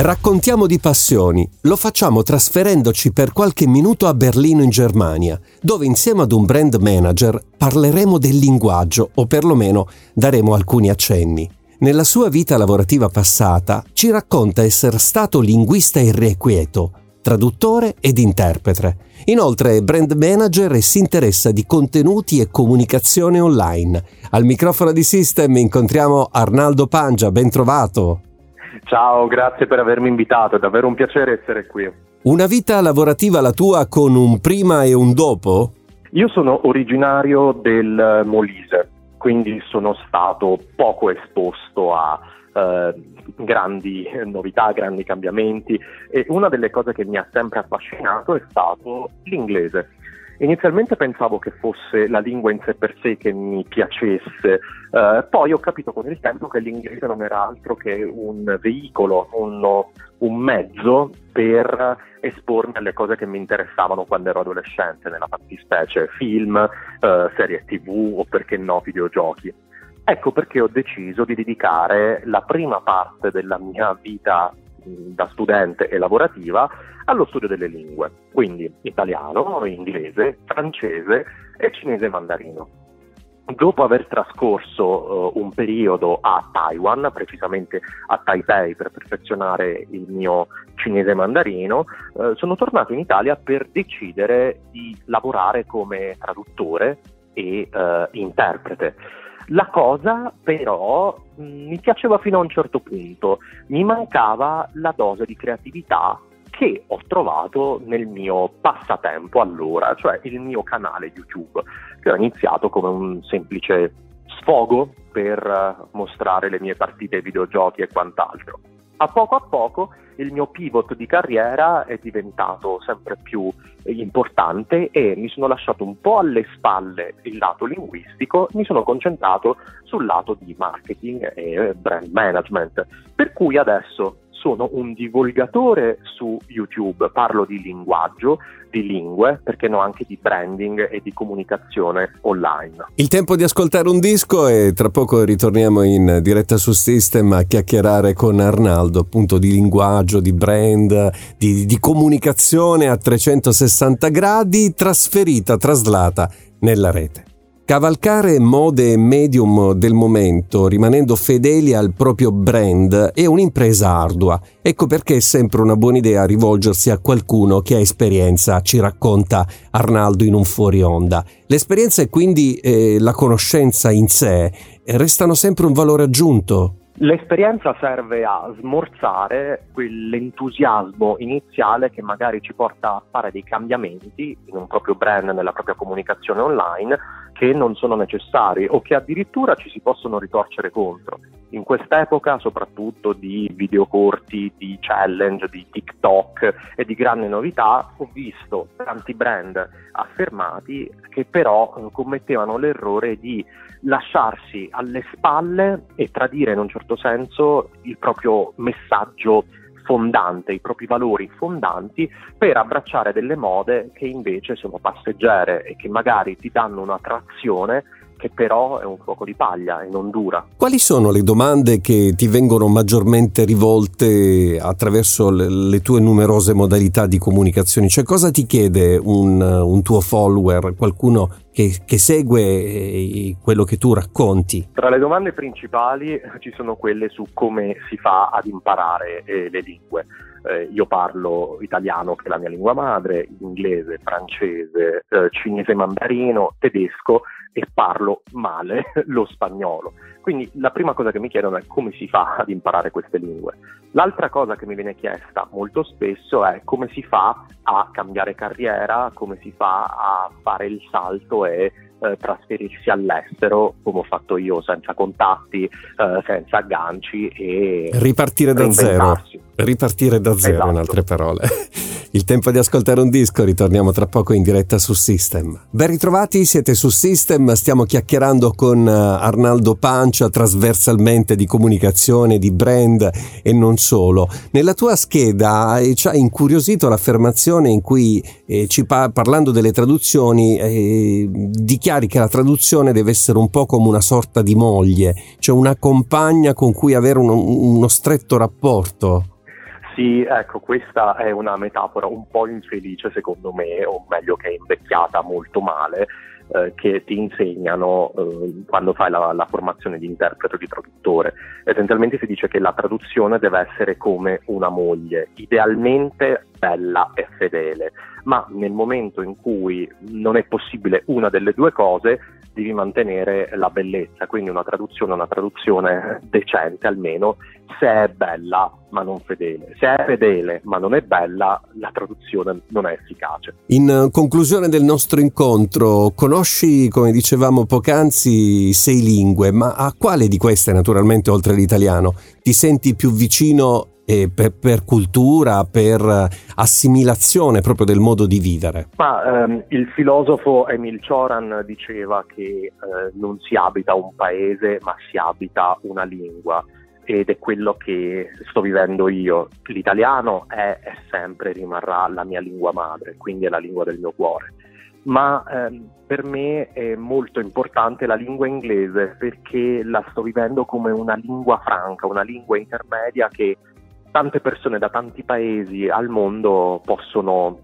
Raccontiamo di passioni, lo facciamo trasferendoci per qualche minuto a Berlino in Germania, dove insieme ad un brand manager parleremo del linguaggio o perlomeno daremo alcuni accenni. Nella sua vita lavorativa passata ci racconta essere stato linguista irrequieto, traduttore ed interprete. Inoltre è brand manager e si interessa di contenuti e comunicazione online. Al microfono di System incontriamo Arnaldo Pangia, ben trovato. Ciao, grazie per avermi invitato, è davvero un piacere essere qui. Una vita lavorativa la tua con un prima e un dopo? Io sono originario del Molise, quindi sono stato poco esposto a eh, grandi novità, grandi cambiamenti e una delle cose che mi ha sempre affascinato è stato l'inglese. Inizialmente pensavo che fosse la lingua in sé per sé che mi piacesse, eh, poi ho capito con il tempo che l'inglese non era altro che un veicolo, un, un mezzo per espormi alle cose che mi interessavano quando ero adolescente, nella fattispecie film, eh, serie tv o perché no videogiochi. Ecco perché ho deciso di dedicare la prima parte della mia vita da studente e lavorativa allo studio delle lingue, quindi italiano, inglese, francese e cinese mandarino. Dopo aver trascorso uh, un periodo a Taiwan, precisamente a Taipei per perfezionare il mio cinese mandarino, uh, sono tornato in Italia per decidere di lavorare come traduttore e uh, interprete. La cosa però mm, mi piaceva fino a un certo punto, mi mancava la dose di creatività che ho trovato nel mio passatempo allora, cioè il mio canale YouTube, che ho iniziato come un semplice sfogo per eh, mostrare le mie partite videogiochi e quant'altro. A poco a poco il mio pivot di carriera è diventato sempre più importante e mi sono lasciato un po' alle spalle il lato linguistico, mi sono concentrato sul lato di marketing e brand management, per cui adesso sono un divulgatore su YouTube, parlo di linguaggio, di lingue, perché no anche di branding e di comunicazione online. Il tempo di ascoltare un disco e tra poco ritorniamo in diretta su System a chiacchierare con Arnaldo appunto di linguaggio, di brand, di, di comunicazione a 360 gradi trasferita, traslata nella rete. Cavalcare mode e medium del momento, rimanendo fedeli al proprio brand, è un'impresa ardua. Ecco perché è sempre una buona idea rivolgersi a qualcuno che ha esperienza, ci racconta Arnaldo in un fuori onda. L'esperienza e quindi eh, la conoscenza in sé restano sempre un valore aggiunto L'esperienza serve a smorzare quell'entusiasmo iniziale che magari ci porta a fare dei cambiamenti in un proprio brand, nella propria comunicazione online, che non sono necessari o che addirittura ci si possono ritorcere contro. In quest'epoca, soprattutto di video corti, di challenge, di TikTok e di grandi novità, ho visto tanti brand affermati che però eh, commettevano l'errore di lasciarsi alle spalle e tradire in un certo senso il proprio messaggio fondante, i propri valori fondanti per abbracciare delle mode che invece sono passeggere e che magari ti danno un'attrazione che però è un fuoco di paglia e non dura. Quali sono le domande che ti vengono maggiormente rivolte attraverso le, tue numerose modalità di comunicazione? Cioè cosa ti chiede un, un tuo follower, qualcuno che, che segue eh, quello che tu racconti? Tra le domande principali ci sono quelle su come si fa ad imparare eh, le lingue. Eh, io parlo italiano, che è la mia lingua madre, inglese, francese, eh, cinese mandarino, tedesco e parlo male lo spagnolo. Quindi la prima cosa che mi chiedono è come si fa ad imparare queste lingue. L'altra cosa che mi viene chiesta molto spesso è come si fa a cambiare carriera, come si fa a fare il salto e eh, trasferirsi all'estero, come ho fatto io, senza contatti, eh, senza agganci e ripartire da zero. Ripartire da zero, esatto. in altre parole. Il tempo di ascoltare un disco, ritorniamo tra poco in diretta su System. Ben ritrovati, siete su System, stiamo chiacchierando con eh, Arnaldo Pancia trasversalmente di comunicazione, di brand e non solo. Nella tua scheda eh, ci ha incuriosito l'affermazione in cui eh, ci pa- parlando delle traduzioni eh, dichiari che la traduzione deve essere un po' come una sorta di moglie, cioè una compagna con cui avere uno, uno stretto rapporto. Sì, ecco, questa è una metafora un po' infelice secondo me, o meglio che è invecchiata molto male, eh, che ti insegnano eh, quando fai la, la, formazione di interprete o di traduttore. Essenzialmente si dice che la traduzione deve essere come una moglie, idealmente bella e fedele, ma nel momento in cui non è possibile una delle due cose, devi mantenere la bellezza, quindi una traduzione, una traduzione decente almeno, se è bella ma non fedele. Se è fedele ma non è bella, la traduzione non è efficace. In conclusione del nostro incontro, conosci, come dicevamo poc'anzi, sei lingue, ma a quale di queste, naturalmente, oltre l'italiano, ti senti più vicino eh, per, per, cultura, per assimilazione proprio del modo di vivere? Ma, ehm, il filosofo Emil Cioran diceva che eh, non si abita un paese ma si abita una lingua ed è quello che sto vivendo io. L'italiano è e sempre rimarrà la mia lingua madre, quindi è la lingua del mio cuore. Ma ehm, per me è molto importante la lingua inglese perché la sto vivendo come una lingua franca, una lingua intermedia che tante persone da tanti paesi al mondo possono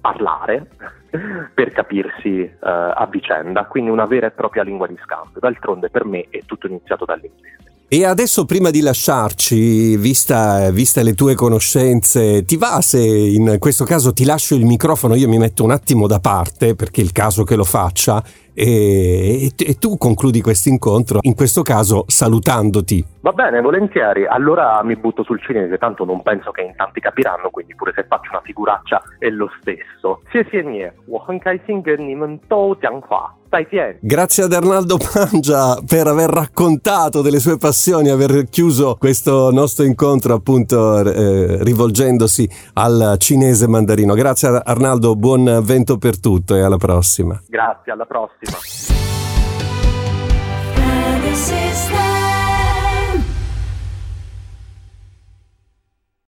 parlare per capirsi uh, a vicenda, quindi una vera e propria lingua di scambio. D'altronde per me è tutto iniziato dall'inglese. E adesso prima di lasciarci, vista, vista, le tue conoscenze, ti va se in questo caso ti lascio il microfono, io mi metto un attimo da parte perché è il caso che lo faccia e, e, tu concludi questo incontro, in questo caso salutandoti. Va bene, volentieri. Allora mi butto sul cinese, tanto non penso che in tanti capiranno, quindi pure se faccio una figuraccia è lo stesso. 谢谢你，我很开心跟你们都讲话。 stai pieno. Grazie ad Arnaldo Pangia per aver raccontato delle sue passioni, aver chiuso questo nostro incontro appunto eh, rivolgendosi al cinese mandarino. Grazie Arnaldo, buon vento per tutto e alla prossima. Grazie, alla prossima.